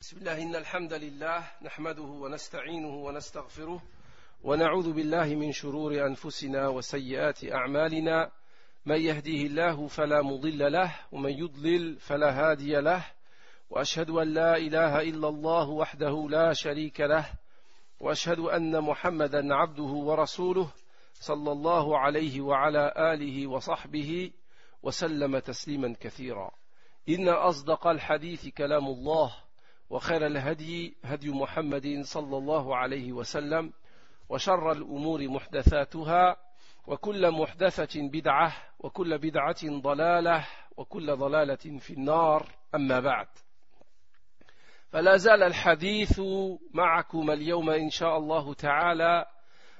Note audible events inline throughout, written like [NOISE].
بسم الله إن الحمد لله نحمده ونستعينه ونستغفره ونعوذ بالله من شرور أنفسنا وسيئات أعمالنا. من يهديه الله فلا مضل له ومن يضلل فلا هادي له. وأشهد أن لا إله إلا الله وحده لا شريك له. وأشهد أن محمدا عبده ورسوله صلى الله عليه وعلى آله وصحبه وسلم تسليما كثيرا. إن أصدق الحديث كلام الله. وخير الهدي هدي محمد صلى الله عليه وسلم وشر الأمور محدثاتها وكل محدثة بدعة وكل بدعة ضلالة وكل ضلالة في النار. أما بعد فلا زال الحديث معكم اليوم إن شاء الله تعالى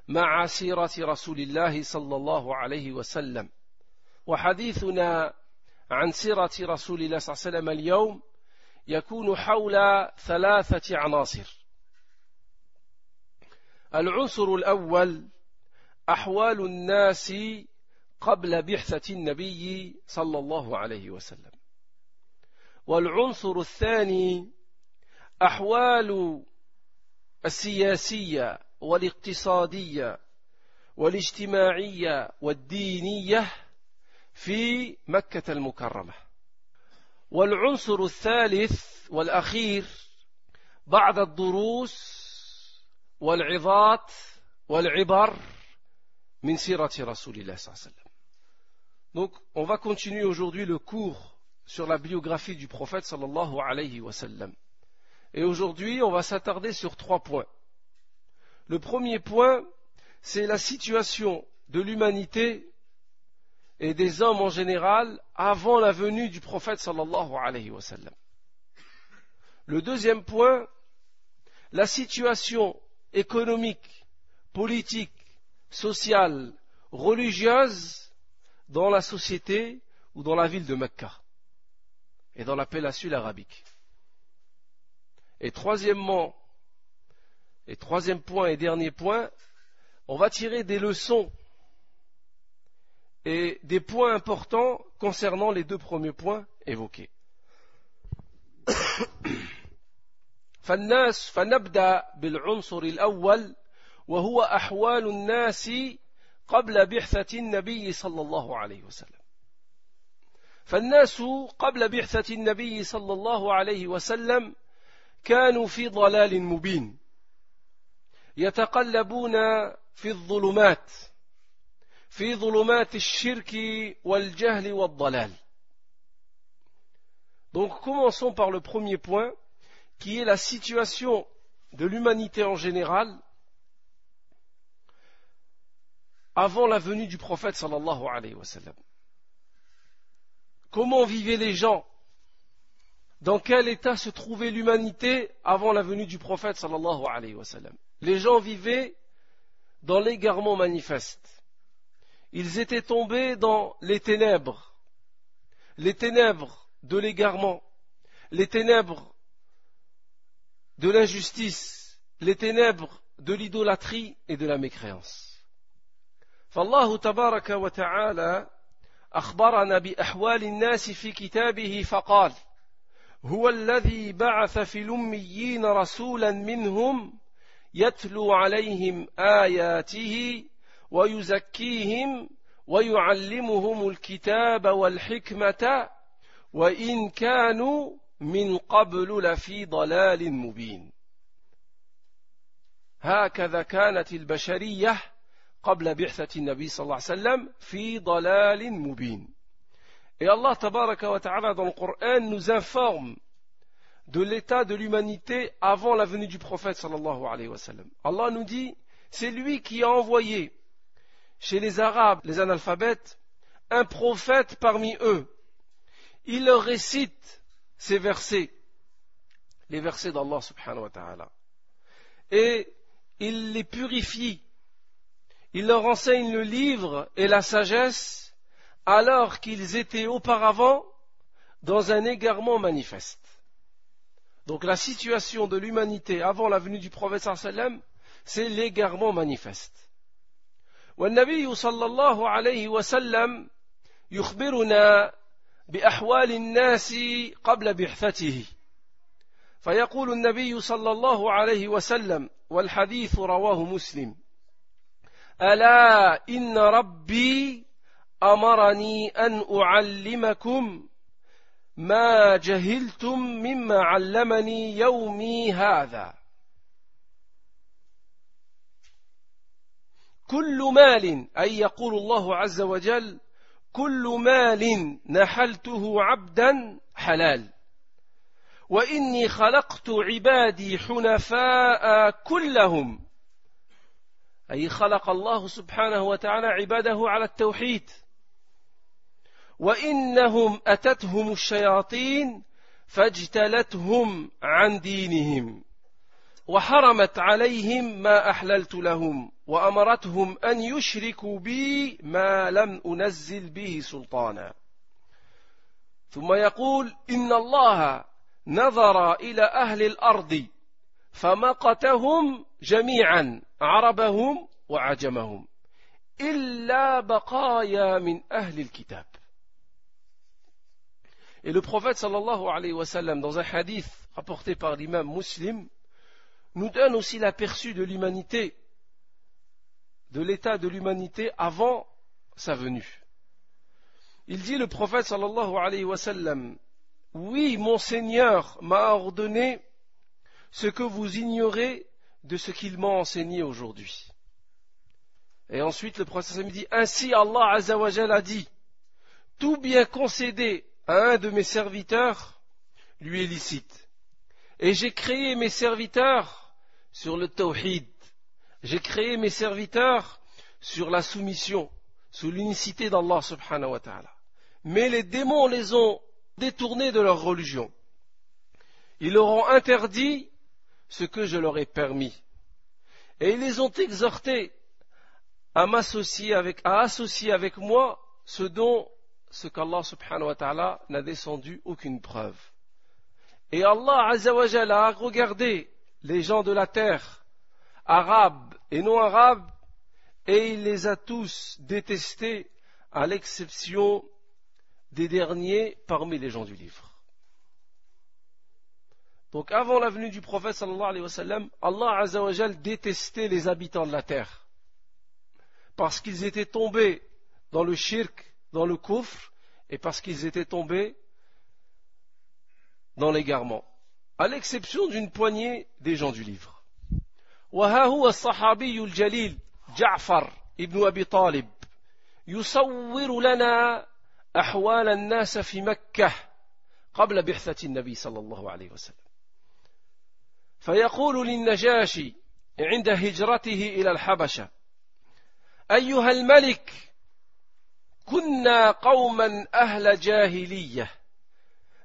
مع سيرة رسول الله صلى الله عليه وسلم. وحديثنا عن سيرة رسول الله صلى الله عليه وسلم اليوم يكون حول ثلاثة عناصر. العنصر الأول أحوال الناس قبل بعثة النبي صلى الله عليه وسلم. والعنصر الثاني أحوال السياسية والاقتصادية والاجتماعية والدينية في مكة المكرمة. والعنصر الثالث والأخير بعض الدروس والعظات والعبر من سيرة رسول الله صلى الله عليه وسلم Donc, on va continuer aujourd'hui le cours sur la biographie du prophète sallallahu alayhi wa sallam. Et aujourd'hui, on va s'attarder sur trois points. Le premier point, c'est la situation de l'humanité et des hommes en général avant la venue du prophète sallallahu alayhi wa sallam. Le deuxième point, la situation économique, politique, sociale, religieuse dans la société ou dans la ville de Mecca et dans la péninsule arabique. Et troisièmement, et troisième point et dernier point, on va tirer des leçons et des points importants concernant les deux premiers points évoqués. فالناس فنبدأ بالعنصر الأول وهو أحوال الناس قبل بعثة النبي صلى الله عليه وسلم. فالناس قبل بعثة النبي صلى الله عليه وسلم كانوا في ضلال مبين يتقلبون في الظلمات في ظلمات الشرك والجهل والضلال. Donc commençons par le premier point qui est la situation de l'humanité en général avant la venue du prophète sallallahu alayhi wa sallam. Comment vivaient les gens Dans quel état se trouvait l'humanité avant la venue du prophète sallallahu alayhi wa sallam Les gens vivaient dans l'égarement manifeste. Ils étaient tombés dans les ténèbres, les ténèbres de l'égarement, les ténèbres de l'injustice, les ténèbres de l'idolâtrie et de la mécréance. فالله تبارك وتعالى أخبرنا بأحوال الناس في كتابه فقال: هو الذي بعث في الأميين رسولا منهم يتلو عليهم آياته ويزكيهم ويعلمهم الكتاب والحكمة وإن كانوا من قبل لفي ضلال مبين هكذا كانت البشرية قبل بعثة النبي صلى الله عليه وسلم في ضلال مبين Et Allah tabaraka wa ta'ala dans le Coran nous informe de l'état de l'humanité avant la venue du prophète sallallahu alayhi wa sallam. Allah nous dit, c'est lui qui a envoyé chez les Arabes, les analphabètes, un prophète parmi eux. Il leur récite ces versets, les versets d'Allah subhanahu wa ta'ala. Et il les purifie. Il leur enseigne le livre et la sagesse alors qu'ils étaient auparavant dans un égarement manifeste. Donc la situation de l'humanité avant la venue du prophète sallam, c'est l'égarement manifeste. والنبي صلى الله عليه وسلم يخبرنا بأحوال الناس قبل بعثته. فيقول النبي صلى الله عليه وسلم والحديث رواه مسلم ألا إن ربي أمرني أن أعلمكم ما جهلتم مما علمني يومي هذا. كل مال أي يقول الله عز وجل كل مال نحلته عبدا حلال. وإني خلقت عبادي حنفاء كلهم. أي خلق الله سبحانه وتعالى عباده على التوحيد. وإنهم أتتهم الشياطين فاجتلتهم عن دينهم وحرمت عليهم ما أحللت لهم. وامرتهم ان يشركوا بي ما لم انزل به سلطانا ثم يقول ان الله نظر إلى أهل الأرض فمقتهم جميعا عربهم وعجمهم الا بقايا من أهل الكتاب Et le prophète sallallahu alayhi wa sallam, dans un hadith rapporté par l'imam muslim, nous donne aussi l'aperçu de l'humanité, de l'état de l'humanité avant sa venue. Il dit le prophète sallallahu alayhi wa sallam, oui, mon Seigneur m'a ordonné ce que vous ignorez de ce qu'il m'a enseigné aujourd'hui. Et ensuite, le prophète dit, ainsi Allah Azzawajal a dit, tout bien concédé à un de mes serviteurs lui est licite. Et j'ai créé mes serviteurs sur le tawhid. J'ai créé mes serviteurs sur la soumission, sous l'unicité d'Allah subhanahu wa ta'ala. Mais les démons les ont détournés de leur religion. Ils leur ont interdit ce que je leur ai permis. Et ils les ont exhortés à associer avec moi ce dont ce qu'Allah subhanahu wa ta'ala n'a descendu aucune preuve. Et Allah azawajal a regardé les gens de la terre, arabes et non arabes, et il les a tous détestés à l'exception des derniers parmi les gens du livre. Donc avant la venue du prophète sallallahu alayhi wa sallam, Allah azawajal détestait les habitants de la terre parce qu'ils étaient tombés dans le shirk dans le coufre et parce qu'ils étaient tombés dans l'égarement, à l'exception d'une poignée des gens du livre. وها هو الصحابي الجليل جعفر ابن أبي طالب يصور لنا أحوال الناس في مكة قبل بعثة النبي صلى الله عليه وسلم. فيقول للنجاشي عند هجرته إلى الحبشة أيها الملك كنا قوما أهل جاهلية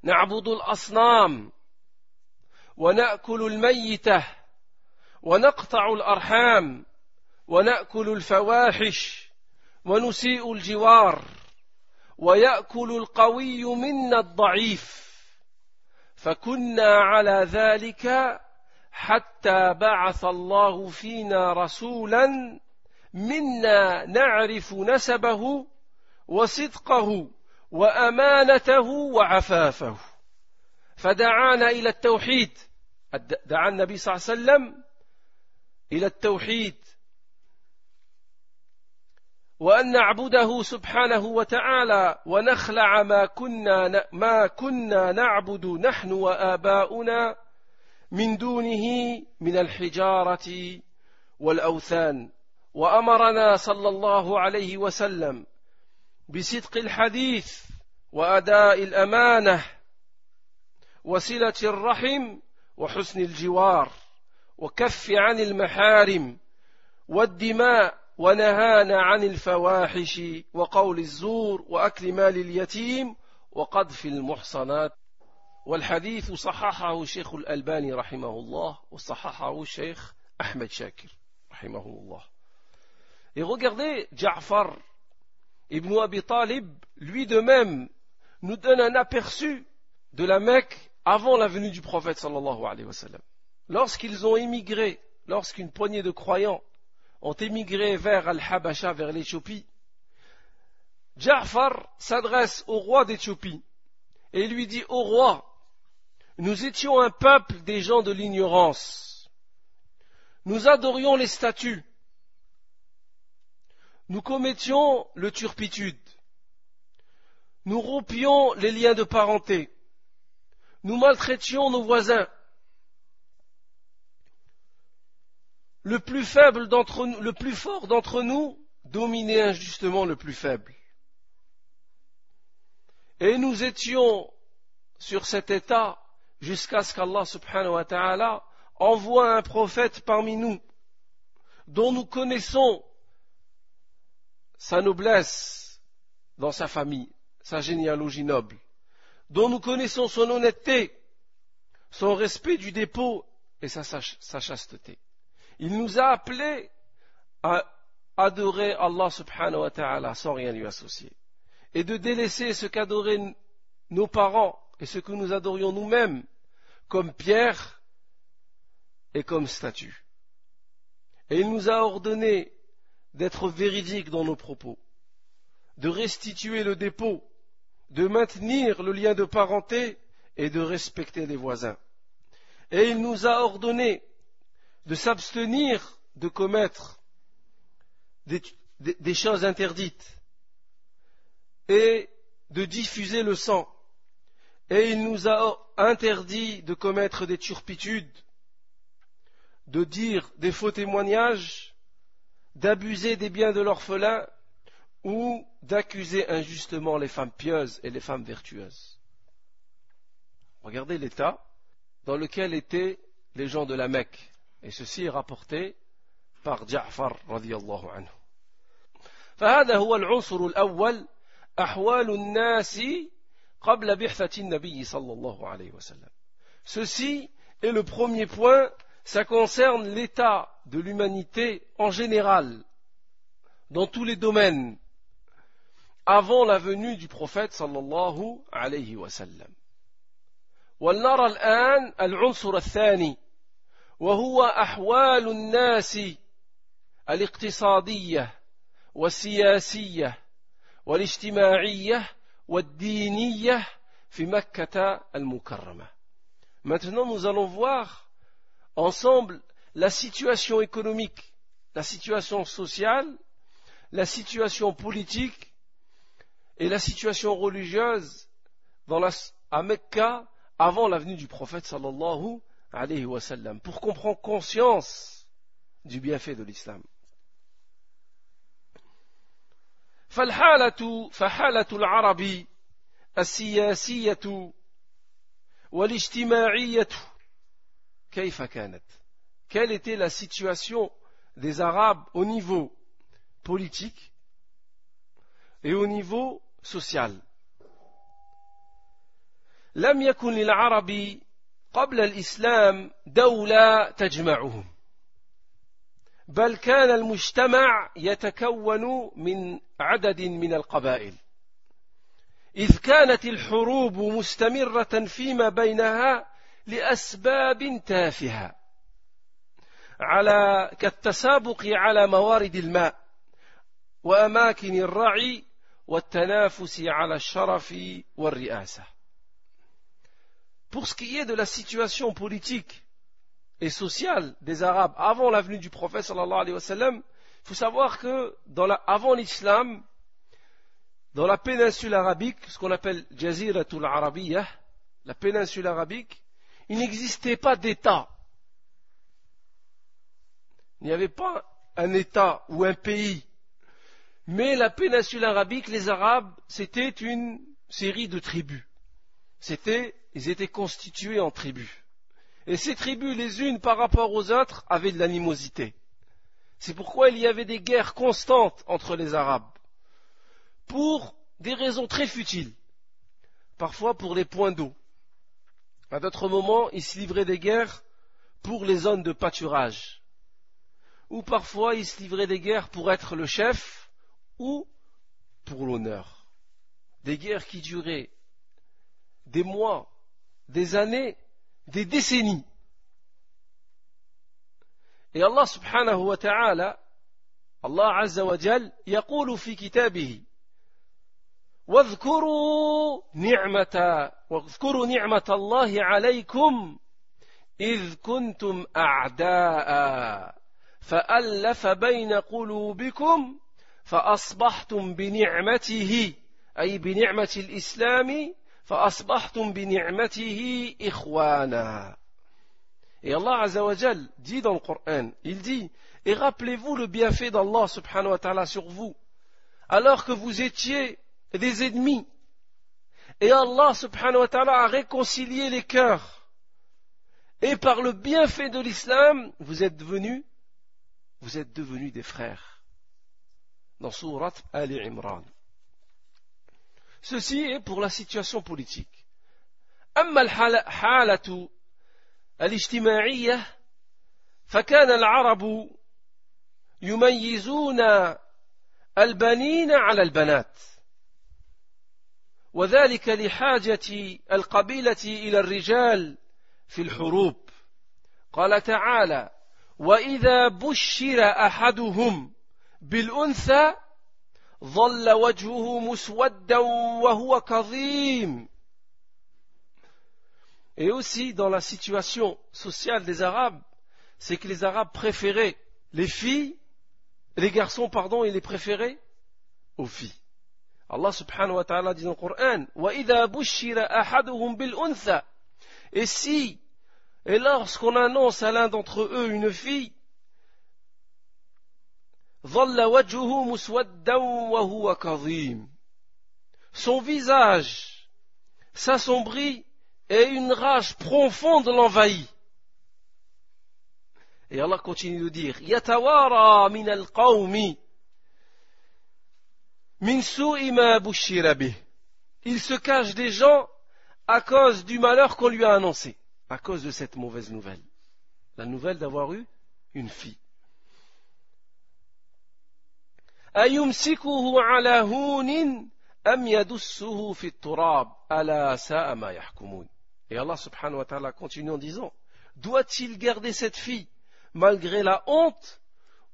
نعبد الأصنام ونأكل الميتة ونقطع الأرحام ونأكل الفواحش ونسيء الجوار ويأكل القوي منا الضعيف. فكنا على ذلك حتى بعث الله فينا رسولا منا نعرف نسبه وصدقه وأمانته وعفافه. فدعانا إلى التوحيد. دعا النبي صلى الله عليه وسلم إلى التوحيد. وأن نعبده سبحانه وتعالى ونخلع ما كنا ما كنا نعبد نحن وآباؤنا من دونه من الحجارة والأوثان. وأمرنا صلى الله عليه وسلم بصدق الحديث وأداء الأمانة وصلة الرحم وحسن الجوار. وكف عن المحارم والدماء ونهانا عن الفواحش وقول الزور وأكل مال اليتيم وقذف المحصنات والحديث صححه الشيخ الألباني رحمه الله وصححه الشيخ أحمد شاكر رحمه الله Et regardez Ja'far Ibn Abi Talib, lui de même, nous donne un aperçu de la Mecque avant la venue du prophète sallallahu alayhi wa sallam. Lorsqu'ils ont émigré, lorsqu'une poignée de croyants ont émigré vers Al-Habasha, vers l'Éthiopie, Ja'far s'adresse au roi d'Éthiopie et lui dit Au roi, Nous étions un peuple des gens de l'ignorance. Nous adorions les statues. Nous commettions le turpitude. Nous rompions les liens de parenté. Nous maltraitions nos voisins. Le plus faible d'entre nous, le plus fort d'entre nous dominait injustement le plus faible. Et nous étions sur cet état jusqu'à ce qu'Allah subhanahu wa ta'ala envoie un prophète parmi nous dont nous connaissons sa noblesse dans sa famille, sa généalogie noble, dont nous connaissons son honnêteté, son respect du dépôt et sa, sa chasteté. Il nous a appelés à adorer Allah subhanahu wa ta'ala sans rien lui associer et de délaisser ce qu'adoraient nos parents et ce que nous adorions nous-mêmes comme pierre et comme statue. Et il nous a ordonné d'être véridiques dans nos propos, de restituer le dépôt, de maintenir le lien de parenté et de respecter les voisins. Et il nous a ordonné de s'abstenir de commettre des, choses interdites et de diffuser le sang. Et il nous a interdit de commettre des turpitudes, de dire des faux témoignages, d'abuser des biens de l'orphelin ou d'accuser injustement les femmes pieuses et les femmes vertueuses. Regardez l'état dans lequel étaient les gens de la Mecque. Et ceci est rapporté par Ja'far radiallahu anhu. فهذا هو العنصر الأول Ceci est le premier point, ça concerne l'état de l'humanité en général, dans tous les domaines, avant la venue du prophète sallallahu alayhi wa sallam. ولنرى الآن العنصر الثاني وهو أحوال الناس الاقتصادية والسياسية Maintenant, nous allons voir ensemble la situation économique, la situation sociale, la situation politique et la situation religieuse dans la, à Mecca avant l'avenue du prophète sallallahu alayhi wa sallam, pour qu'on prenne conscience du bienfait de l'islam. فالحالة فحالة العرب السياسية والاجتماعية كيف كانت Quelle était la situation des Arabes au niveau politique et au niveau social لم يكن للعرب قبل الإسلام دولة تجمعهم. بل كان المجتمع يتكون من عدد من القبائل. إذ كانت الحروب مستمرة فيما بينها لأسباب تافهة. على كالتسابق على موارد الماء وأماكن الرعي والتنافس على الشرف والرئاسة. Pour ce qui est de la situation politique et sociale des Arabes avant la venue du prophète sallallahu alayhi wa sallam, il faut savoir que dans la, avant l'islam, dans la péninsule arabique, ce qu'on appelle Jaziratul Arabiya, la péninsule arabique, il n'existait pas d'État. Il n'y avait pas un État ou un pays. Mais la péninsule arabique, les Arabes, c'était une série de tribus. C'était, ils étaient constitués en tribus. Et ces tribus, les unes par rapport aux autres, avaient de l'animosité. C'est pourquoi il y avait des guerres constantes entre les Arabes. Pour des raisons très futiles. Parfois pour les points d'eau. À d'autres moments, ils se livraient des guerres pour les zones de pâturage. Ou parfois, ils se livraient des guerres pour être le chef ou pour l'honneur. Des guerres qui duraient des mois, des années des décennies. Et Allah subhanahu wa ta'ala, Allah azza wa jal, يقول في كتابه واذكروا نعمة واذكروا نعمة الله عليكم إذ كنتم أعداء فألف بين قلوبكم فأصبحتم بنعمته أي بنعمة الإسلام فأصبحتم بنعمته إخوانا Et Allah Azzawajal dit dans le Coran, il dit, et rappelez-vous le bienfait d'Allah subhanahu wa ta'ala sur vous, alors que vous étiez des ennemis. Et Allah subhanahu wa ta'ala a réconcilié les cœurs. Et par le bienfait de l'islam, vous êtes devenus, vous êtes devenus des frères. Dans Surat Ali Imran. Ceci est pour la situation politique. أما الحالة الاجتماعية فكان العرب يميزون البنين على البنات وذلك لحاجة القبيلة إلى الرجال في الحروب قال تعالى وإذا بشر أحدهم بالأنثى ظل وجهه مسودا وهو كظيم Et aussi dans la situation sociale des Arabes, c'est que les Arabes préféraient les filles, les garçons, pardon, et les préféraient aux filles. Allah subhanahu wa ta'ala dit dans le Coran, وَإِذَا بُشِّرَ أَحَدُهُمْ بِالْأُنثَى Et si, et lorsqu'on annonce à l'un d'entre eux une fille, son visage s'assombrit et une rage profonde l'envahit. Et Allah continue de dire Yatawara min al-qawmi min Il se cache des gens à cause du malheur qu'on lui a annoncé, à cause de cette mauvaise nouvelle. La nouvelle d'avoir eu une fille. أيمسكه على هون أم يدسه في التراب ألا ساء ما يحكمون Et Allah subhanahu wa ta'ala continue en disant Doit-il garder cette fille malgré la honte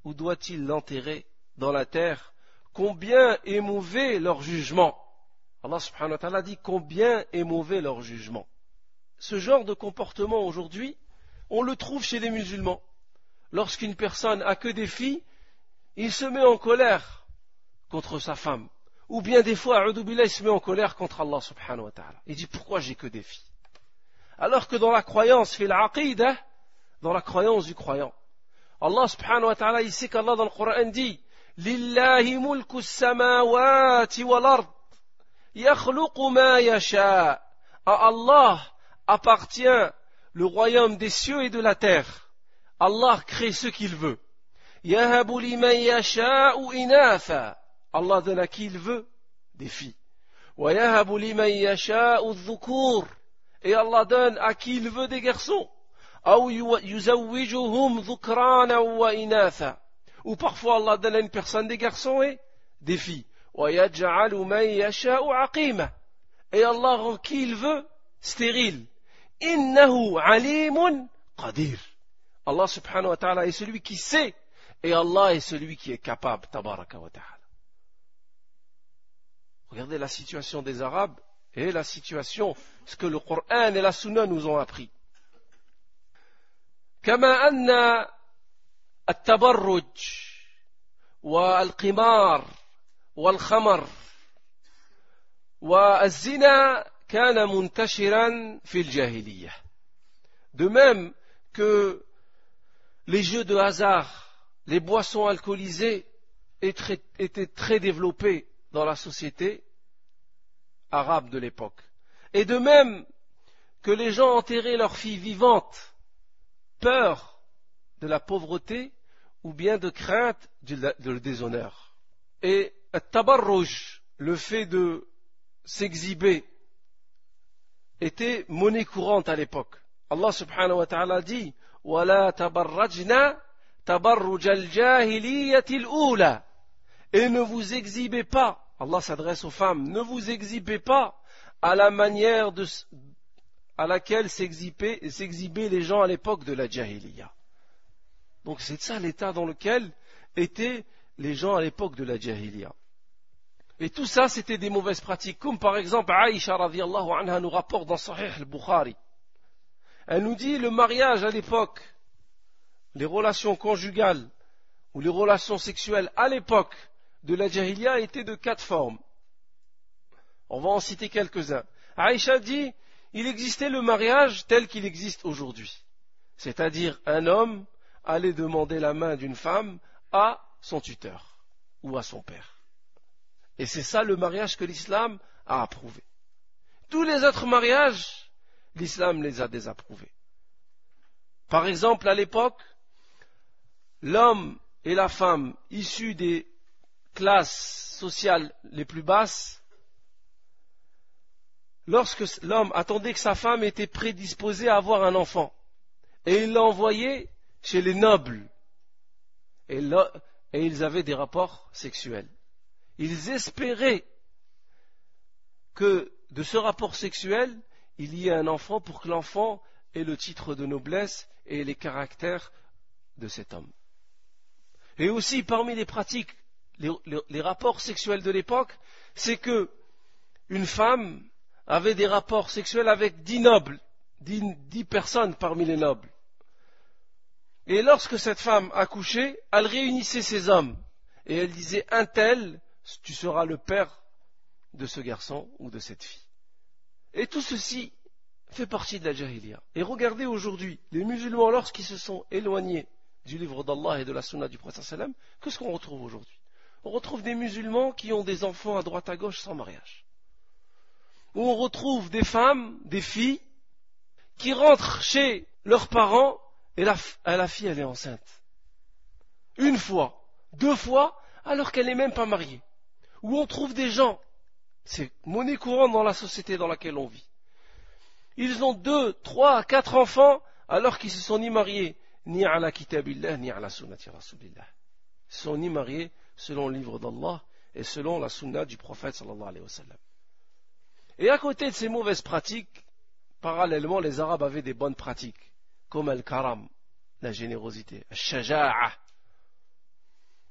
ou doit-il l'enterrer dans la terre Combien est mauvais leur jugement Allah subhanahu wa ta'ala dit combien est mauvais leur jugement. Ce genre de comportement aujourd'hui, on le trouve chez les musulmans. Lorsqu'une personne a que des filles, il se met en colère contre sa femme. Ou bien des fois, il se met en colère contre Allah subhanahu wa ta'ala. Il dit pourquoi j'ai que des filles? Alors que dans la croyance, fil dans la croyance du croyant, Allah subhanahu wa ta'ala, il sait qu'Allah dans le Coran dit Lillahi mulku samawati wal ard yakhluqu ma yasha. À Allah appartient le royaume des cieux et de la terre. Allah crée ce qu'il veut. يهب لمن يشاء إناثا. الله ذا لكي دي في ويهب لمن يشاء الذكور. اي الله دون اكي لفو دي غرسون أو يزوجهم ذكرانا وإناثا. و بارفو الله دون أن بيرسون دي غرسون اي دي في ويجعل من يشاء عقيمه اي الله كي لفو ستيريل إنه عليم قدير. الله سبحانه وتعالى اي سلوي كي سي Et Allah est celui qui est capable, tabaraka wa ta'ala. Regardez la situation des Arabes et la situation, ce que le Coran et la Sunna nous ont appris. كما أن التبرج والقمار والخمر والزنا كان منتشرا في الجاهلية. De même que les jeux de hasard les boissons alcoolisées étaient très développées dans la société arabe de l'époque. Et de même que les gens enterraient leurs filles vivantes, peur de la pauvreté ou bien de crainte de, déshonneur. Et tabarrouj, le fait de s'exhiber, était monnaie courante à l'époque. Allah subhanahu wa ta'ala dit, et ne vous exhibez pas, Allah s'adresse aux femmes, ne vous exhibez pas à la manière de, à laquelle s'exhibaient les gens à l'époque de la Jahiliya. Donc c'est ça l'état dans lequel étaient les gens à l'époque de la Jahiliya. Et tout ça, c'était des mauvaises pratiques. Comme par exemple, Aïcha radiallahu anha nous rapporte dans Sahih al-Bukhari. Elle nous dit le mariage à l'époque, les relations conjugales ou les relations sexuelles à l'époque de la étaient de quatre formes. On va en citer quelques-uns. Aïcha dit, il existait le mariage tel qu'il existe aujourd'hui. C'est-à-dire un homme allait demander la main d'une femme à son tuteur ou à son père. Et c'est ça le mariage que l'islam a approuvé. Tous les autres mariages, l'islam les a désapprouvés. Par exemple, à l'époque, l'homme et la femme issus des classes sociales les plus basses, lorsque l'homme attendait que sa femme était prédisposée à avoir un enfant, et il l'a envoyé chez les nobles, et, et ils avaient des rapports sexuels. Ils espéraient que de ce rapport sexuel, il y ait un enfant pour que l'enfant ait le titre de noblesse et les caractères de cet homme. Et aussi, parmi les pratiques, les, rapports sexuels de l'époque, c'est que une femme avait des rapports sexuels avec dix nobles, dix personnes parmi les nobles. Et lorsque cette femme accouchait, elle réunissait ses hommes et elle disait un tel, tu seras le père de ce garçon ou de cette fille. Et tout ceci fait partie de la jahiliya. Et regardez aujourd'hui, les musulmans, lorsqu'ils se sont éloignés du livre d'Allah et de la sunna du prophète sallam, qu'est-ce qu'on retrouve aujourd'hui? On retrouve des musulmans qui ont des enfants à droite à gauche sans mariage. Où on retrouve des femmes, des filles, qui rentrent chez leurs parents et la, fille, elle est enceinte. Une fois, deux fois, alors qu'elle n'est même pas mariée. Où on trouve des gens, c'est monnaie courante dans la société dans laquelle on vit. Ils ont deux, trois, quatre enfants, alors qu'ils se sont ni mariés, ni à la kitabillah, ni à la sunnati rasulillah. Ils sont ni mariés selon le livre d'Allah et selon la sunna du prophète sallallahu alayhi wa sallam. Et à côté de ces mauvaises pratiques, parallèlement, les Arabes avaient des bonnes pratiques comme al-karam, la générosité, al-shaja'a,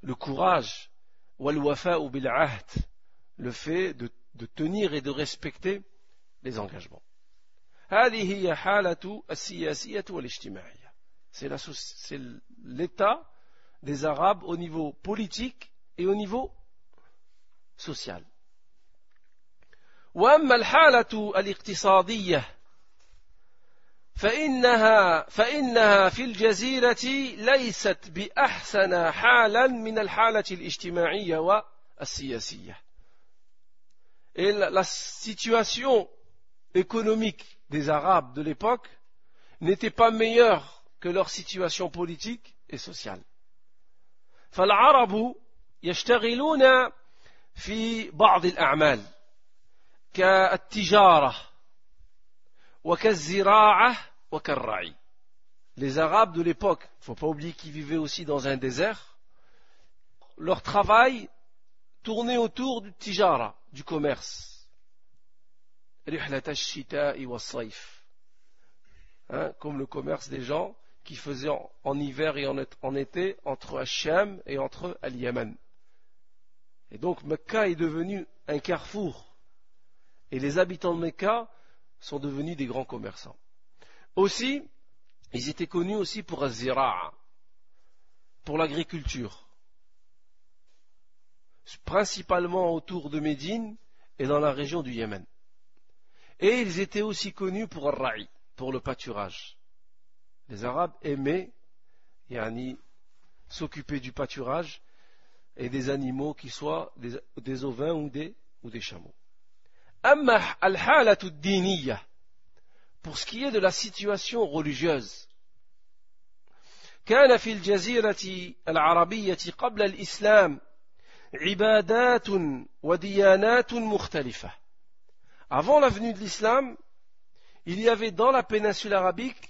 le courage, wal-wafa'u bil-ahd, le fait de, de tenir et de respecter les engagements. C'est l'état des Arabes au niveau politique et au niveau social. وأما الحالة الاقتصادية فإنها فإنها في الجزيرة ليست بأحسن حالا من الحالة الاجتماعية والسياسية. Et la, la situation économique des Arabes de l'époque n'était pas meilleure que leur situation politique et sociale. فالعرب يشتغلون في بعض الأعمال كالتجارة les Arabes de l'époque, il ne faut pas oublier qu'ils vivaient aussi dans un désert, leur travail tournait autour du tijara, du commerce. Hein, comme le commerce des gens qui faisaient en, hiver et en, été entre Hachem et entre Al-Yaman. Et donc Mecca est devenu un carrefour. Et les habitants de Mecca sont devenus des grands commerçants. Aussi, ils étaient connus aussi pour Azira, pour l'agriculture, principalement autour de Médine et dans la région du Yémen. Et ils étaient aussi connus pour Ar-Ra'i, pour le pâturage. Les Arabes aimaient yani, s'occuper du pâturage et des animaux qui soient des, ovins ou des chameaux. أما الحالة الدينية pour ce qui est de la situation religieuse كان في الجزيرة العربية قبل الإسلام عبادات وديانات مختلفة Avant la venue de l'islam, il y avait dans la péninsule arabique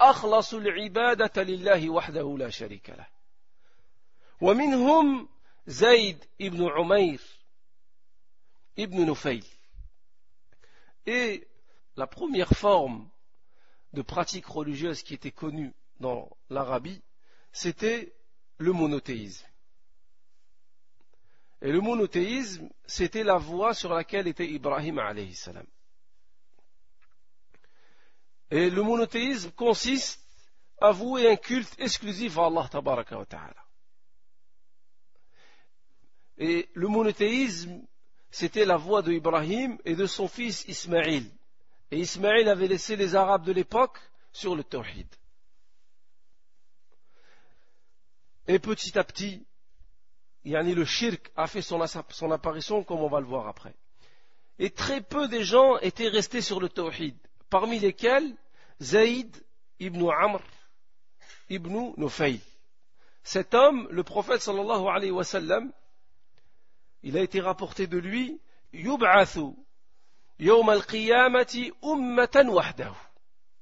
أخلص العبادة لله وحده لا شريك له ومنهم زيد ابن عمير ابن نفيل Et la première forme de pratique religieuse qui était connue dans l'Arabie, c'était le monothéisme. Et le monothéisme, c'était la voie sur laquelle était Ibrahim alayhi salam. Et le monothéisme consiste à vouer un culte exclusif à Allah tabaraka ta'ala. Et le monothéisme, c'était la voie de Ibrahim et de son fils Ismaïl. Et Ismaïl avait laissé les Arabes de l'époque sur le tawhid. Et petit à petit, yani le shirk a fait son, apparition comme on va le voir après. Et très peu de gens étaient restés sur le tawhid, parmi lesquels Zaïd ibn Amr ibn Nufayl. Cet homme, le prophète sallallahu alayhi wa sallam, il a été rapporté de lui, Yub'athu yom al-qiyamati ummatan wahdahu.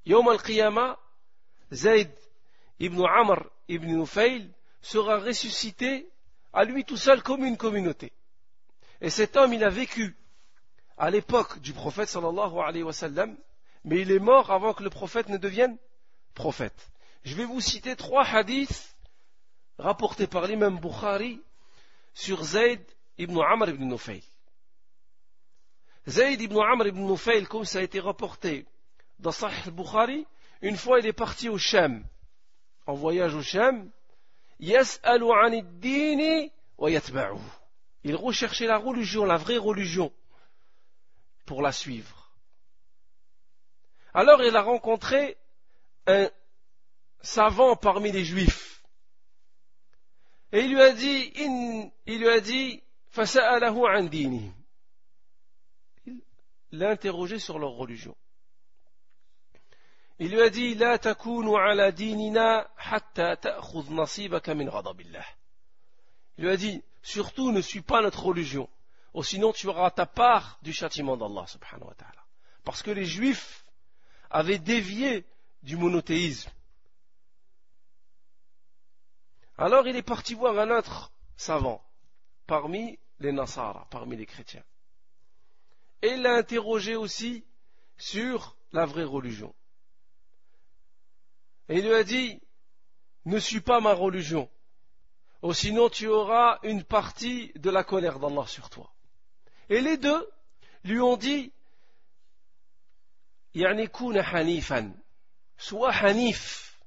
Yom al-qiyama, Zayd ibn Amr ibn Nufayl sera ressuscité à lui tout seul comme une communauté. Et cet homme, il a vécu à l'époque du prophète sallallahu alayhi wa sallam mais il est mort avant que le prophète ne devienne prophète. Je vais vous citer trois hadiths rapportés par l'imam Bukhari sur Zayd ibn Amr ibn Nufayl. Zayd ibn Amr ibn Nufayl, comme ça a été rapporté dans Sahih al-Bukhari, une fois il est parti au Sham, en voyage au Sham, il recherchait la religion, la vraie religion, pour la suivre. Alors il a rencontré un savant parmi les juifs. Et il lui a dit, il lui a dit, Il l'a interrogé sur leur religion. Il lui a dit, La takunu ala dinina. Il lui a dit, surtout ne suis pas notre religion, ou sinon tu auras ta part du châtiment d'Allah subhanahu wa ta'ala. Parce que les juifs avaient dévié du monothéisme. Alors il est parti voir un autre savant parmi les Nasara, parmi les chrétiens. Et il l'a interrogé aussi sur la vraie religion. Et il lui a dit, ne suis pas ma religion, ou sinon tu auras une partie de la colère d'Allah sur toi. Et les deux lui ont dit, hanifan, sois hanif.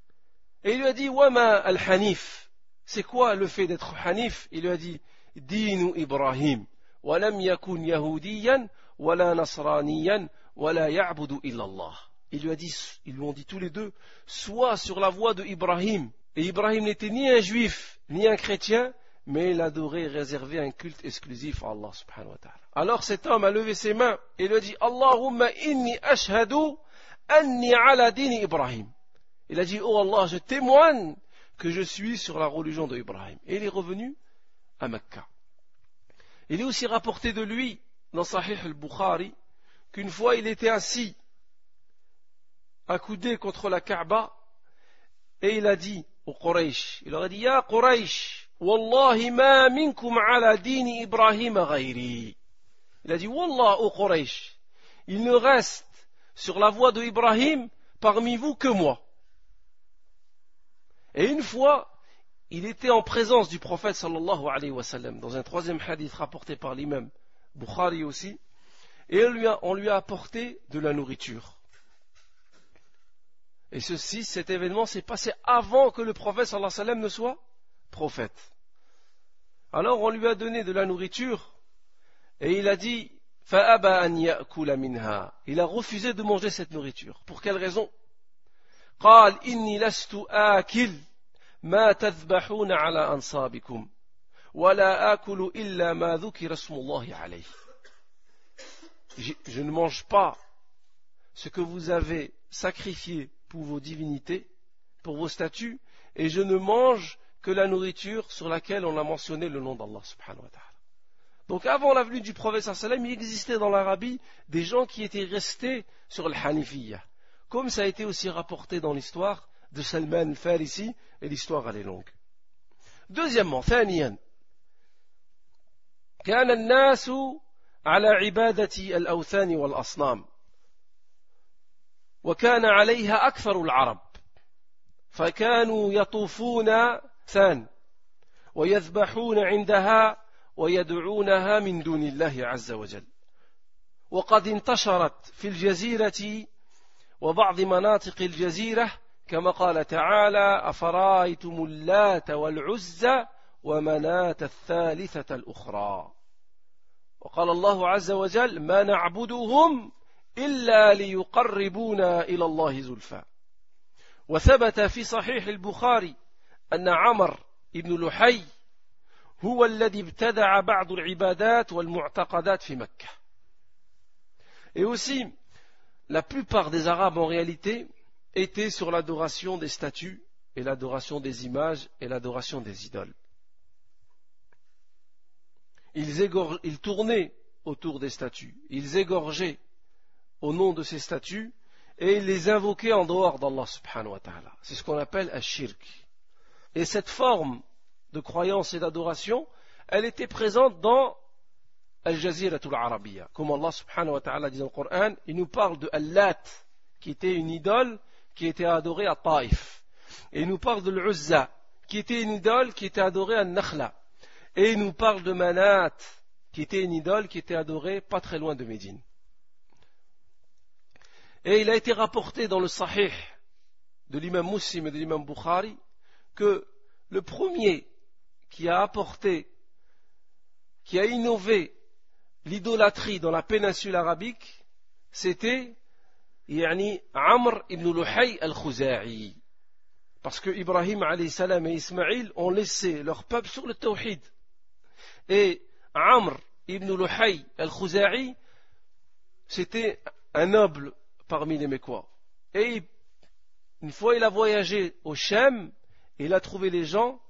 Et il lui a dit, wama al-hanif, c'est quoi le fait d'être hanif Il lui a dit, dinu Ibrahim, يكن يهوديا ولا نصرانيا ولا يعبد إلا الله ils lui, a dit, ils lui ont dit tous les deux, sois sur la voie de Ibrahim. Et Ibrahim n'était ni un juif, ni un chrétien, mais il adorait réserver un culte exclusif à Allah subhanahu wa ta'ala. Alors cet homme a levé ses mains et lui a dit, Allahumma inni ashhadu anni ala dini Ibrahim. Il a dit, oh Allah, je témoigne que je suis sur la religion de Ibrahim. Et il est revenu à Mecca. Il est aussi rapporté de lui, dans Sahih al-Bukhari, qu'une fois il était assis accoudé contre la Kaaba et il a dit au Quraysh, il leur a dit Ya Quraysh, Wallahi ala Ibrahim. Il a dit Wallah au Quraysh, il ne reste sur la voie de Ibrahim parmi vous que moi. Et une fois, il était en présence du prophète dans un troisième hadith rapporté par l'imam Bukhari aussi, et on lui a, apporté de la nourriture. Et ceci, cet événement s'est passé avant que le prophète sallallahu alayhi wa ne soit prophète. Alors on lui a donné de la nourriture et il a dit Il a refusé de manger cette nourriture. Pour quelle raison? Je ne mange pas ce que vous avez sacrifié pour vos divinités, pour vos statues, et je ne mange que la nourriture sur laquelle on a mentionné le nom d'Allah subhanahu wa ta'ala. Donc avant la venue du prophète sallam, il existait dans l'Arabie des gens qui étaient restés sur le Hanifiyya. Comme ça a été aussi rapporté dans l'histoire de Salman al-Farisi, et l'histoire elle est longue. Deuxièmement, ثانيا كان الناس على عبادة الأوثان والأصنام وكان عليها أكثر العرب فكانوا يطوفون ثان ويذبحون عندها ويدعونها من دون الله عز وجل. وقد انتشرت في الجزيرة وبعض مناطق الجزيرة كما قال تعالى أفرأيتم اللات والعزى ومناة الثالثة الأخرى. وقال الله عز وجل ما نعبدهم إلا ليقربونا إلى الله زلفى. وثبت في صحيح البخاري أن عمر بن لحي هو الذي ابتدع بعض العبادات والمعتقدات في مكة Et aussi, la plupart des Arabes en réalité étaient sur l'adoration des statues et l'adoration des images et l'adoration des idoles. Ils, égor... ils tournaient autour des statues, ils égorgeaient au nom de ces statues et ils les invoquaient en dehors d'Allah subhanahu wa ta'ala. C'est ce qu'on appelle un shirk. Et cette forme de croyance et d'adoration, elle était présente dans Al-Jaziratul Arabiya. Comme Allah subhanahu wa ta'ala dit dans le Coran, il nous parle de Allat, qui était une idole qui était adorée à Taif. Et il nous parle de l'Uzza, qui était une idole qui était adorée à Nakhla. Et il nous parle de Manat, qui était une idole qui était adorée pas très loin de Médine. Et il a été rapporté dans le Sahih de l'imam Muslim et de l'imam Bukhari que le premier qui a apporté, qui a innové l'idolâtrie dans la péninsule arabique, c'était yani Amr ibn Luhay al-Khuza'i. Parce que Ibrahim salam et Ismaïl ont laissé leur peuple sur le tawhid. Et Amr ibn Luhay al-Khuza'i, c'était un noble parmi les Mécois. Et une fois il a voyagé au Shem, il a trouvé les gens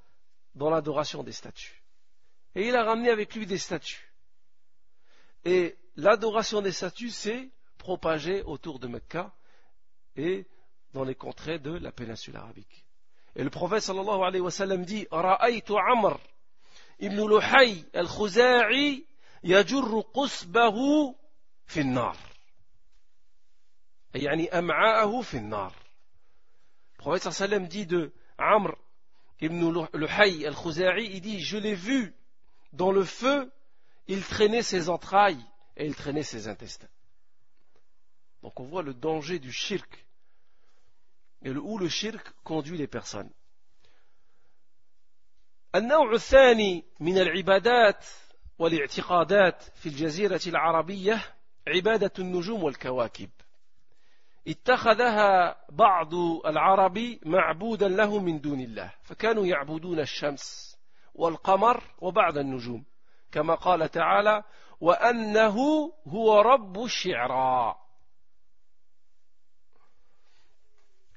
dans l'adoration des statues. Et il a ramené avec lui des statues. Et l'adoration des statues s'est propagée autour de Mecca et dans les contrées de la péninsule arabique. Et le prophète sallallahu alayhi wa sallam dit Ra'aytu Amr ibn Luhay al-Khuza'i yajurru qusbahu fi النار يعني أمعاءه في النار Le prophète sallallahu alayhi wa sallam dit de Amr Ibn Luhay al-Khuza'i, il dit Je l'ai vu dans le feu, il traînait ses entrailles et il traînait ses intestins. Donc on voit le danger du shirk et le, où le shirk conduit les personnes. النوع الثاني من العبادات والاعتقادات في الجزيرة العربية عبادة النجوم والكواكب اتخذها بعض العرب معبودا له من دون الله فكانوا يعبدون الشمس والقمر وبعض النجوم كما قال تعالى وأنه هو رب الشعراء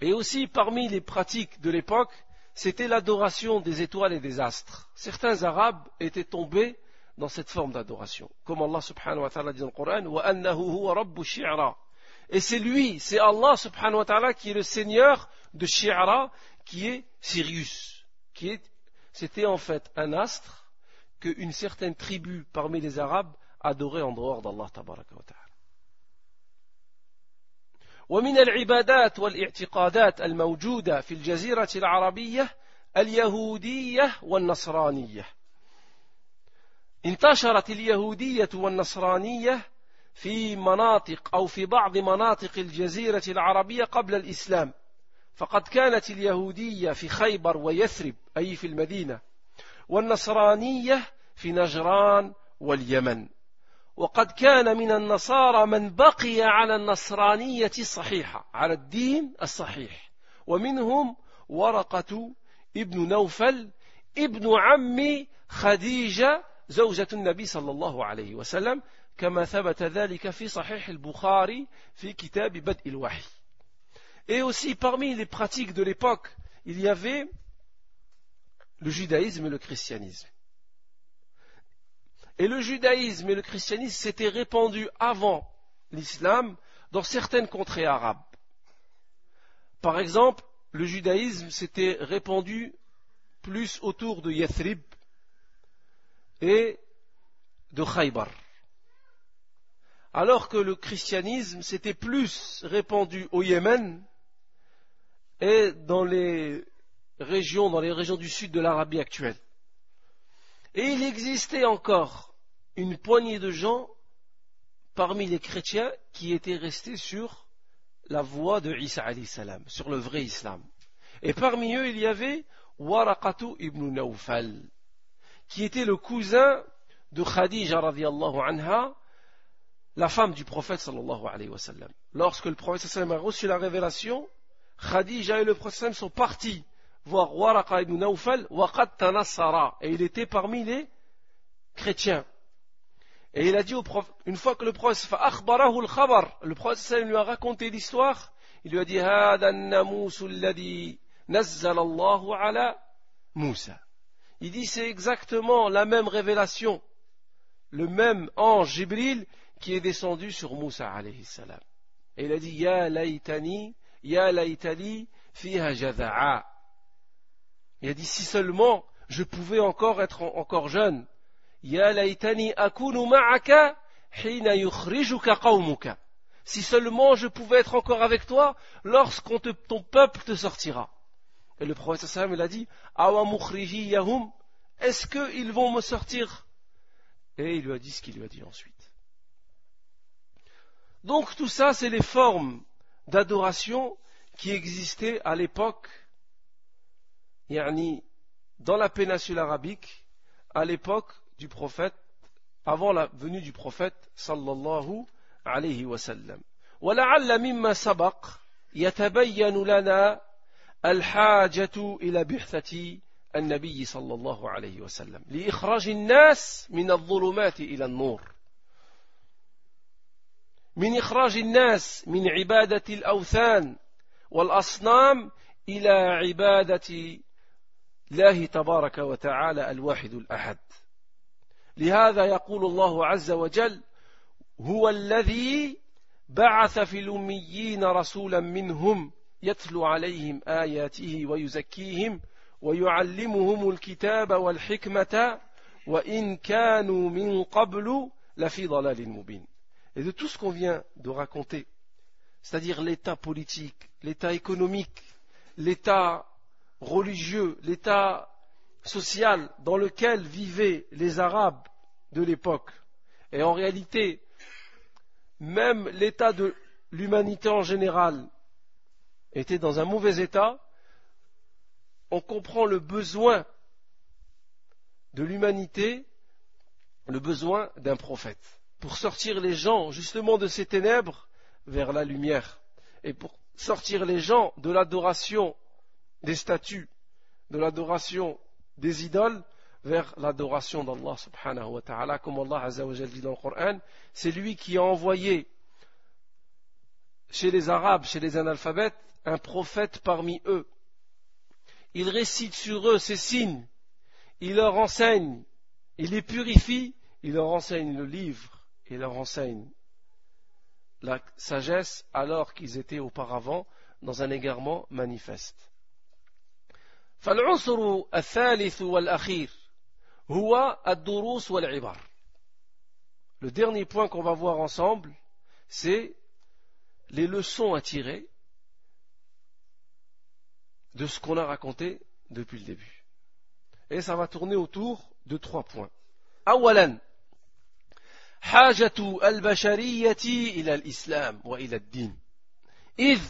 Et aussi parmi les pratiques de l'époque, c'était l'adoration des étoiles et des astres. Certains Arabes étaient tombés dans cette forme d'adoration. Comme Allah subhanahu wa ta'ala dit dans le Coran, وَأَنَّهُ هُوَ رَبُّ الشِّعْرَى Et c'est lui, c'est Allah subhanahu wa ta'ala qui est le seigneur de Shi'ara, qui est Sirius. Qui est, c'était en fait un astre qu'une certaine tribu parmi les Arabes adorait en dehors d'Allah tabaraka wa ta'ala. ومن العبادات والاعتقادات الموجودة في الجزيرة العربية اليهودية والنصرانية. انتشرت اليهودية والنصرانية في مناطق أو في بعض مناطق الجزيرة العربية قبل الإسلام. فقد كانت اليهودية في خيبر ويثرب أي في المدينة والنصرانية في نجران واليمن. وقد كان من النصارى من بقي على النصرانية الصحيحة على الدين الصحيح. ومنهم ورقة ابن نوفل ابن عم خديجة زوجة النبي صلى الله عليه وسلم كما ثبت ذلك في صحيح البخاري في كتاب بدء الوحي Et aussi parmi les pratiques de l'époque, il y avait le judaïsme et le christianisme. Et le judaïsme et le christianisme s'étaient répandus avant l'islam dans certaines contrées arabes. Par exemple, le judaïsme s'était répandu plus autour de Yathrib et de Khaybar. Alors que le christianisme s'était plus répandu au Yémen et dans les régions, dans les régions du sud de l'Arabie actuelle. Et il existait encore une poignée de gens parmi les chrétiens qui étaient restés sur la voie de Isa salam, sur le vrai islam. Et parmi eux, il y avait Waraqatu ibn Nawfal, qui était le cousin de Khadija anha, la femme du prophète sallallahu alayhi wa sallam. Lorsque le prophète sallallahu alayhi wa sallam a reçu la révélation, Khadija et le prophète sont partis voir Waraqa ibn Nawfal, Waqad Tanassara, et il était parmi les chrétiens. Et il a dit au prophète, une fois que le prophète, le prophète lui a raconté l'histoire, il lui a dit. Il dit, c'est exactement la même révélation. Le même ange, Jibril, qui est descendu sur Moussa alayhi salam. Et il a dit, Ya laïtani, ya laïtali, fiha jada'a. Il a dit si seulement je pouvais encore être encore jeune. Si seulement je pouvais être encore avec toi lorsqu'on ton peuple te sortira. Et le prophète sallam il a dit Est-ce qu'ils vont me sortir? Et il lui a dit ce qu'il lui a dit ensuite. Donc tout ça, c'est les formes d'adoration qui existaient à l'époque يعني dans la péninsule arabique à l'époque du prophète avant la venue du prophète صلى الله عليه وسلم ولعل مما سبق يتبين لنا الحاجة إلى بعثة النبي صلى الله عليه وسلم لإخراج الناس من الظلمات إلى النور من إخراج الناس من عبادة الأوثان والأصنام إلى عبادة الله تبارك وتعالى الواحد الأحد. لهذا يقول الله عز وجل هو الذي بعث في الأميين رسولا منهم يتلو عليهم آياته ويزكيهم ويعلمهم الكتاب والحكمة وإن كانوا من قبل لفي ضلال مبين. Et de tout ce qu'on vient de raconter, c'est-à-dire l'état politique, l'état économique, l'état religieux, l'état social dans lequel vivaient les Arabes de l'époque. Et en réalité, même l'état de l'humanité en général était dans un mauvais état, on comprend le besoin de l'humanité, le besoin d'un prophète, pour sortir les gens justement de ces ténèbres vers la lumière, et pour sortir les gens de l'adoration des statues, de l'adoration des idoles, vers l'adoration d'Allah subhanahu wa ta'ala, comme Allah azza wa dit dans le Coran, c'est lui qui a envoyé chez les Arabes, chez les analphabètes, un prophète parmi eux. Il récite sur eux ces signes, il leur enseigne, il les purifie, il leur enseigne le livre, il leur enseigne la sagesse alors qu'ils étaient auparavant dans un égarement manifeste. فالعنصر الثالث والأخير هو الدروس والعبر Le dernier point qu'on va voir ensemble, c'est les leçons à tirer de ce qu'on a raconté depuis le début. Et ça va tourner autour de trois points. أولا حاجة البشرية إلى الإسلام وإلى الدين. إذ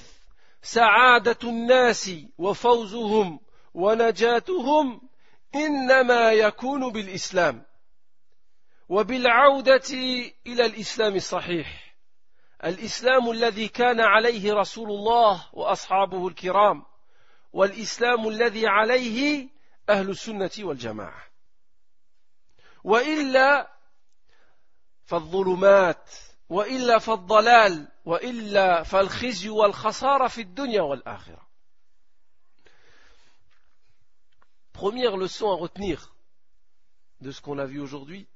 سعادة الناس وفوزهم ونجاتهم إنما يكون بالإسلام وبالعودة إلى الإسلام الصحيح. الإسلام الذي كان عليه رسول الله وأصحابه الكرام والإسلام الذي عليه أهل السنة والجماعة. وإلا فالظلمات والا فالضلال والا فالخزي والخساره في الدنيا والاخره Première leçon à retenir de ce qu'on a vu aujourd'hui,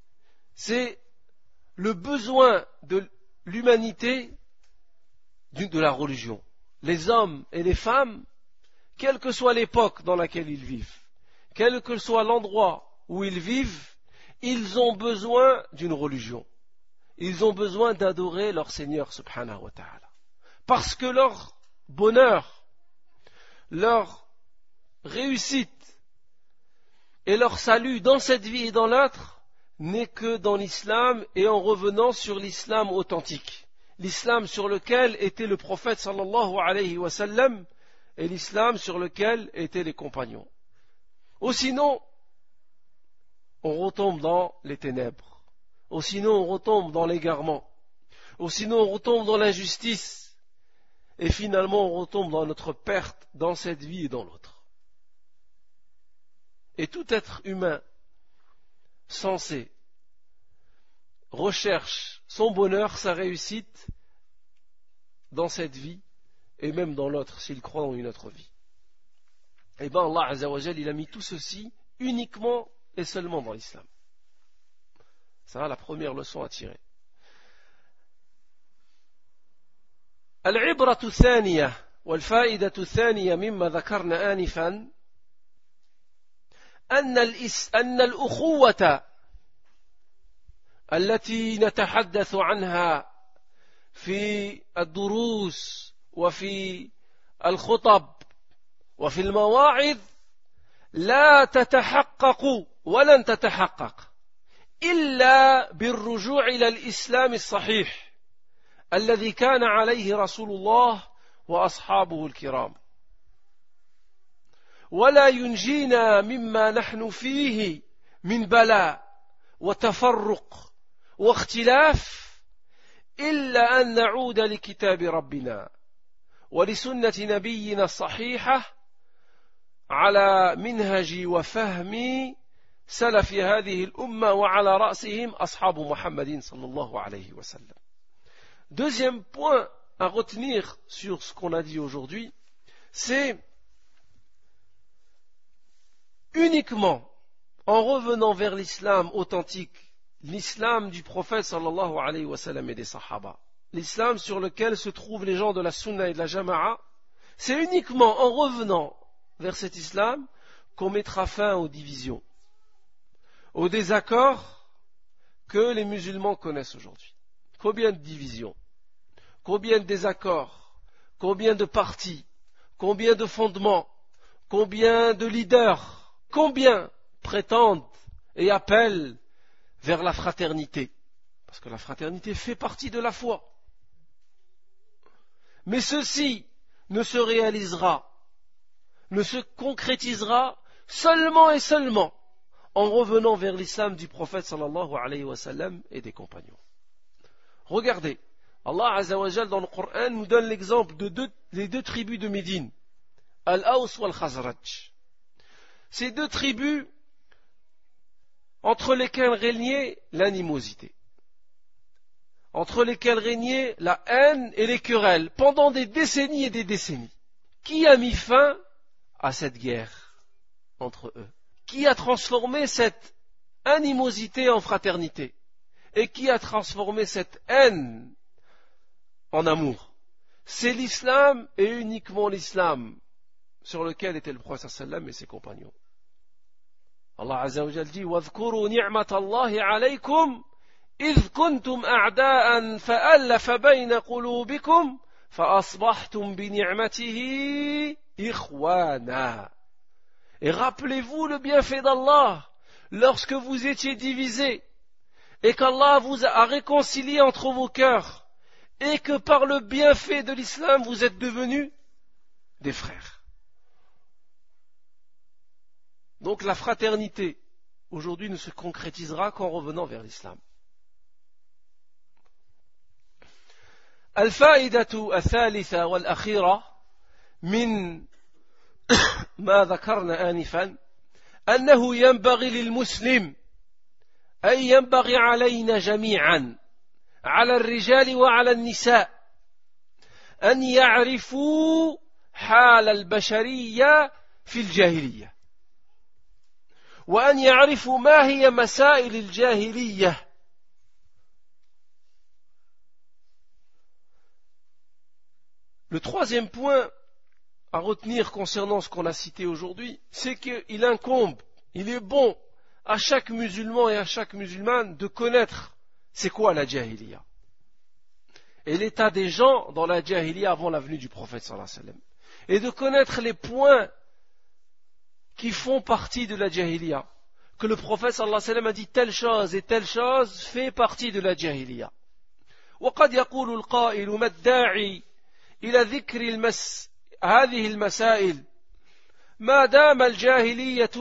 c'est le besoin de l'humanité de la religion. Les hommes et les femmes, quelle que soit l'époque dans laquelle ils vivent, quel que soit l'endroit où ils vivent, ils ont besoin d'une religion. Ils ont besoin d'adorer leur Seigneur subhanahu wa ta'ala. Parce que leur bonheur, leur réussite et leur salut dans cette vie et dans l'autre n'est que dans l'islam et en revenant sur l'islam authentique. L'islam sur lequel était le prophète sallallahu alayhi wa et l'islam sur lequel étaient les compagnons. Ou sinon, on retombe dans les ténèbres. Ou sinon, on retombe dans l'égarement. Ou sinon, on retombe dans l'injustice. Et finalement, on retombe dans notre perte dans cette vie et dans l'autre. Et tout être humain censé recherche son bonheur, sa réussite dans cette vie et même dans l'autre, s'il croit en une autre vie. Eh bien, Allah Azzawajal, il a mis tout ceci uniquement et seulement dans l'islam. Ça la première leçon à tirer. العبرة الثانية والفائدة الثانية مما ذكرنا آنفا أن, أن الأخوة التي نتحدث عنها في الدروس وفي الخطب وفي المواعظ لا تتحقق ولن تتحقق إلا بالرجوع إلى الإسلام الصحيح الذي كان عليه رسول الله وأصحابه الكرام. ولا ينجينا مما نحن فيه من بلاء وتفرق واختلاف إلا أن نعود لكتاب ربنا ولسنة نبينا الصحيحة على منهج وفهم سلف هذه الأمة وعلى رأسهم أصحاب محمد صلى الله عليه وسلم Deuxième point à retenir sur ce qu'on a dit aujourd'hui, c'est uniquement en revenant vers l'islam authentique, l'islam du prophète sallallahu alayhi wa sallam et des sahaba, l'islam sur lequel se trouvent les gens de la sunna et de la jama'a, c'est uniquement en revenant vers cet islam qu'on mettra fin aux divisions, aux désaccords que les musulmans connaissent aujourd'hui. Combien de divisions Combien de désaccords Combien de partis Combien de fondements Combien de leaders Combien prétendent et appellent vers la fraternité? Parce que la fraternité fait partie de la foi. Mais ceci ne se réalisera, ne se concrétisera seulement et seulement en revenant vers l'islam du prophète sallallahu alayhi wa et des compagnons. Regardez, Allah dans le Coran nous donne l'exemple de deux, les deux tribus de Médine, Al-Aws ou Al-Khazraj. Ces deux tribus entre lesquelles régnait l'animosité entre lesquels régnait la haine et les querelles pendant des décennies et des décennies. Qui a mis fin à cette guerre entre eux? Qui a transformé cette animosité en fraternité Et qui a transformé cette haine en amour C'est l'islam et uniquement l'islam sur lequel était le prophète sallam et ses compagnons. Allah Azza wa dit إذ كنتم أعداء فألف بين قلوبكم فأصبحتم بنعمته إخوانا Et rappelez-vous le bienfait d'Allah lorsque vous étiez divisés et qu'Allah vous a réconcilié entre vos cœurs et que par le bienfait de l'islam vous êtes devenus des frères. Donc la fraternité aujourd'hui ne se concrétisera qu'en revenant vers l'islam. الفائدة الثالثة والأخيرة من [COUGHS] ما ذكرنا آنفا أنه ينبغي للمسلم أي ينبغي علينا جميعا على الرجال وعلى النساء أن يعرفوا حال البشرية في الجاهلية وأن يعرفوا ما هي مسائل الجاهلية. Le troisième point à retenir concernant ce qu'on a cité aujourd'hui, c'est qu'il incombe, il est bon à chaque musulman et à chaque musulmane de connaître c'est quoi la jahiliya. Et l'état des gens dans la jahiliya avant la venue du prophète sallallahu alayhi wa sallam. Et de connaître les points qui font partie de la jahiliya. Que le prophète sallallahu alayhi wa sallam a dit telle chose et telle chose fait partie de la jahiliya. وقد يقول القائل ما الداعي إلى ذكر المس هذه المسائل ما دام الجاهلية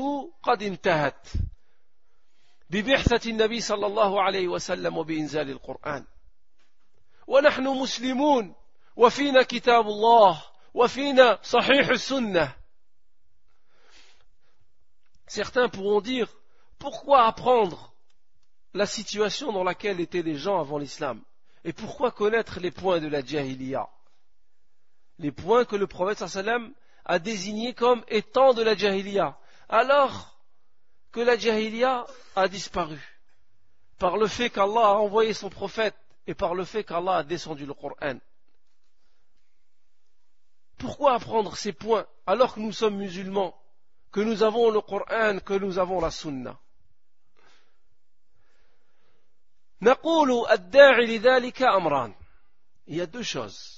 قد انتهت ببعثة النبي صلى الله عليه وسلم وبإنزال القرآن ونحن مسلمون وفينا كتاب الله وفينا صحيح السنة Certains pourront dire pourquoi apprendre la situation dans laquelle étaient les gens avant l'islam Et pourquoi connaître les points de la jahiliya Les points que le prophète sallam a désignés comme étant de la jahiliya. Alors que la jahiliya a disparu par le fait qu'Allah a envoyé son prophète et par le fait qu'Allah a descendu le Coran. Pourquoi apprendre ces points alors que nous sommes musulmans, que nous avons le Coran, que nous avons la Sunna? Il y a deux choses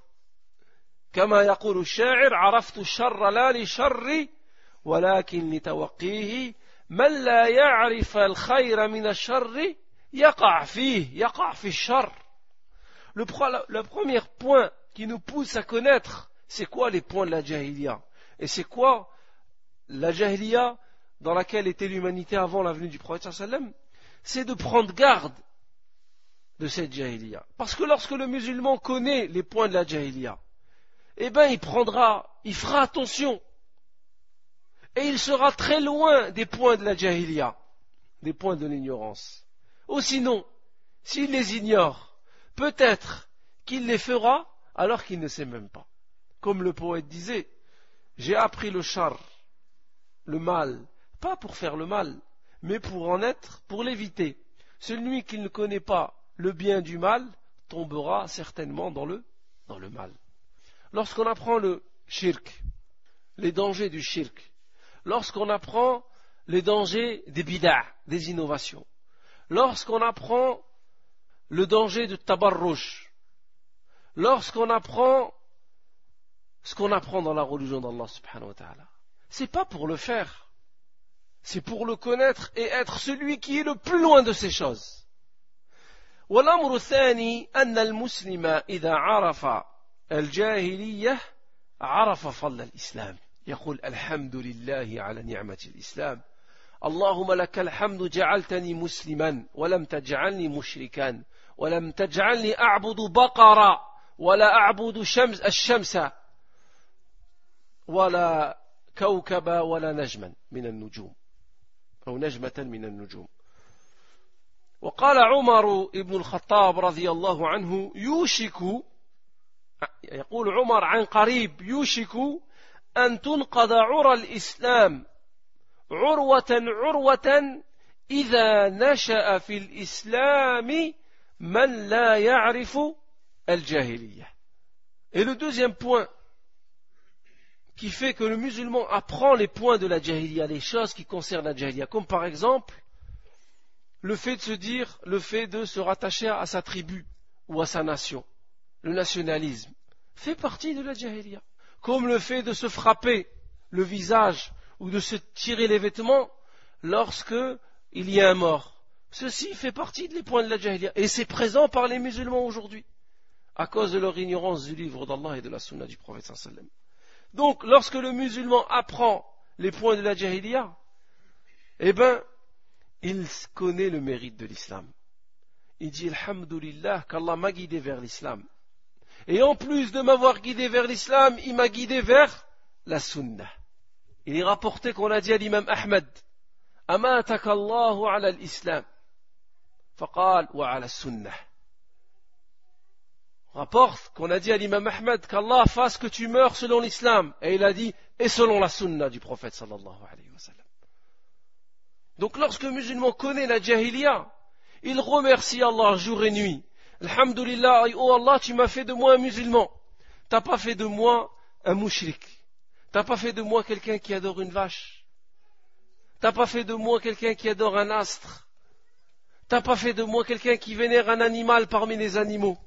كما يقول الشاعر عرفت الشر لا لشر ولكن لتوقيه من لا يعرف الخير من الشر يقع فيه يقع في الشر le, le premier point qui nous pousse à connaître c'est quoi les points de la jahiliya et c'est quoi la jahiliya dans laquelle était l'humanité avant la venue du prophète sallam c'est de prendre garde de cette jahiliya. Parce que lorsque le musulman connaît les points de la jahiliya, eh bien il prendra, il fera attention. Et il sera très loin des points de la jahiliya, des points de l'ignorance. Ou sinon, s'il les ignore, peut-être qu'il les fera alors qu'il ne sait même pas. Comme le poète disait, j'ai appris le char, le mal, pas pour faire le mal, mais pour en être, pour l'éviter. Celui qui ne connaît pas le bien du mal tombera certainement dans le, dans le mal Lorsqu'on apprend le shirk, les dangers du shirk, lorsqu'on apprend les dangers des bid'ah, des innovations, lorsqu'on apprend le danger de tabarrush, lorsqu'on apprend ce qu'on apprend dans la religion d'Allah subhanahu wa ta'ala, c'est pas pour le faire, c'est pour le connaître et être celui qui est le plus loin de ces choses. والأمر الثاني أن المسلم إذا عرف الجاهلية عرف فضل الإسلام. يقول الحمد لله على نعمة الإسلام. اللهم لك الحمد جعلتني مسلما ولم تجعلني مشركا ولم تجعلني أعبد بقرة ولا أعبد شمس الشمس ولا كوكبا ولا نجما من النجوم أو نجمة من النجوم. وقال عمر بن الخطاب رضي الله عنه يوشك يقول عمر عن قريب يوشك أن تنقض عرى الإسلام عروة عروة إذا نشأ في الإسلام من لا يعرف الجاهلية. Et le deuxième point qui fait que le musulman apprend les points de la jahiliya, les choses qui concernent la jahiliya, comme par exemple le fait de se dire, le fait de se rattacher à sa tribu ou à sa nation, le nationalisme, fait partie de la jahiliya. Comme le fait de se frapper le visage ou de se tirer les vêtements lorsque il y a un mort. Ceci fait partie des points de la jahiliya. Et c'est présent par les musulmans aujourd'hui, à cause de leur ignorance du livre d'Allah et de la sunna du prophète Donc, lorsque le musulman apprend les points de la jahiliya, eh bien, il connaît le mérite de l'islam. Il dit Alhamdulillah qu'Allah m'a guidé vers l'islam. Et en plus de m'avoir guidé vers l'islam, il m'a guidé vers la sunna. Il est rapporté qu'on a dit à l'imam Ahmed, أماتك الله على الإسلام فقال وعلى السنة rapporte qu'on a dit à l'imam Ahmed qu'Allah fasse que tu meurs selon l'islam et il a dit et selon la sunna du prophète sallallahu alayhi wa sallam donc lorsque le musulman connaît la jahiliya il remercie Allah jour et nuit Alhamdulillah, oh Allah, tu m'as fait de moi un musulman. T'as pas fait de moi un mouchrik. T'as pas fait de moi quelqu'un qui adore une vache. T'as pas fait de moi quelqu'un qui adore un astre. T'as pas fait de moi quelqu'un qui vénère un animal parmi les animaux.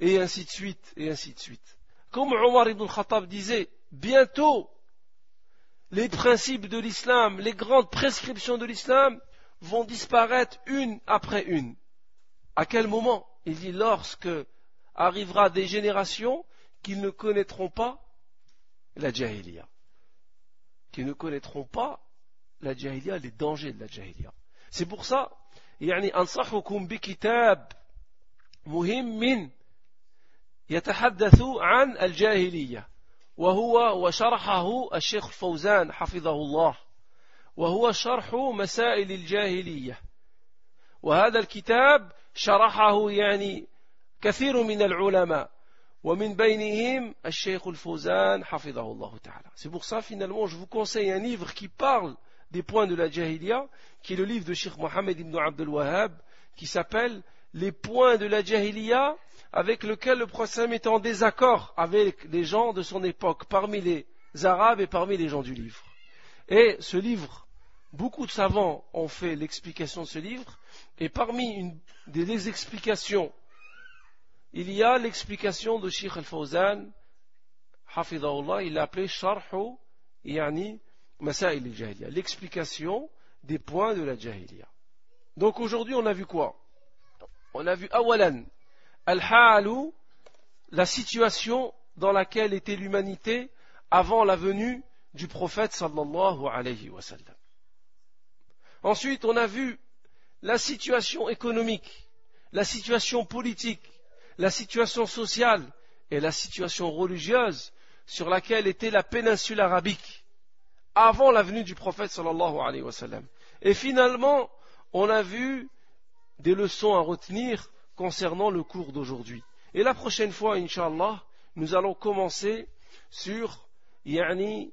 Et ainsi de suite, et ainsi de suite. Comme Omar ibn Khattab disait, bientôt, les principes de l'islam, les grandes prescriptions de l'islam vont disparaître une après une. À quel moment Il dit lorsque arrivera des générations qui ne connaîtront pas la jahiliya. Qui ne connaîtront pas la jahiliya, les dangers de la jahiliya. C'est pour ça, يعني أنصحكم بكتاب مهم من يتحدث عن الجاهلية وهو وشرحه الشيخ فوزان حفظه الله وهو شرح مسائل الجاهلية وهذا الكتاب شرحه يعني كثير من العلماء ومن بينهم الشيخ الفوزان حفظه الله تعالى C'est pour ça finalement je vous conseille un livre qui parle des points de la Jahiliya qui est le livre de Sheikh Mohammed ibn Abdul Wahhab qui s'appelle Les points de la Jahiliya avec lequel le prophète est en désaccord avec les gens de son époque parmi les Arabes et parmi les gens du livre. Et ce livre, beaucoup de savants ont fait l'explication de ce livre et parmi une, des explications, il y a l'explication de Sheikh al-Fawzan, il l'a appelé Sharhu Yani Masail al-Jahiliya, l'explication des points de la Jahiliya. Donc aujourd'hui, on a vu quoi? On a vu Awalan, Al-Ha'alu, la situation dans laquelle était l'humanité avant la venue du prophète sallallahu alayhi wa sallam. Ensuite, on a vu la situation économique, la situation politique, la situation sociale et la situation religieuse sur laquelle était la péninsule arabique avant la venue du prophète sallallahu alayhi wa sallam. Et finalement, on a vu des leçons à retenir concernant le cours d'aujourd'hui. Et la prochaine fois, Inch'Allah, nous allons commencer sur yani,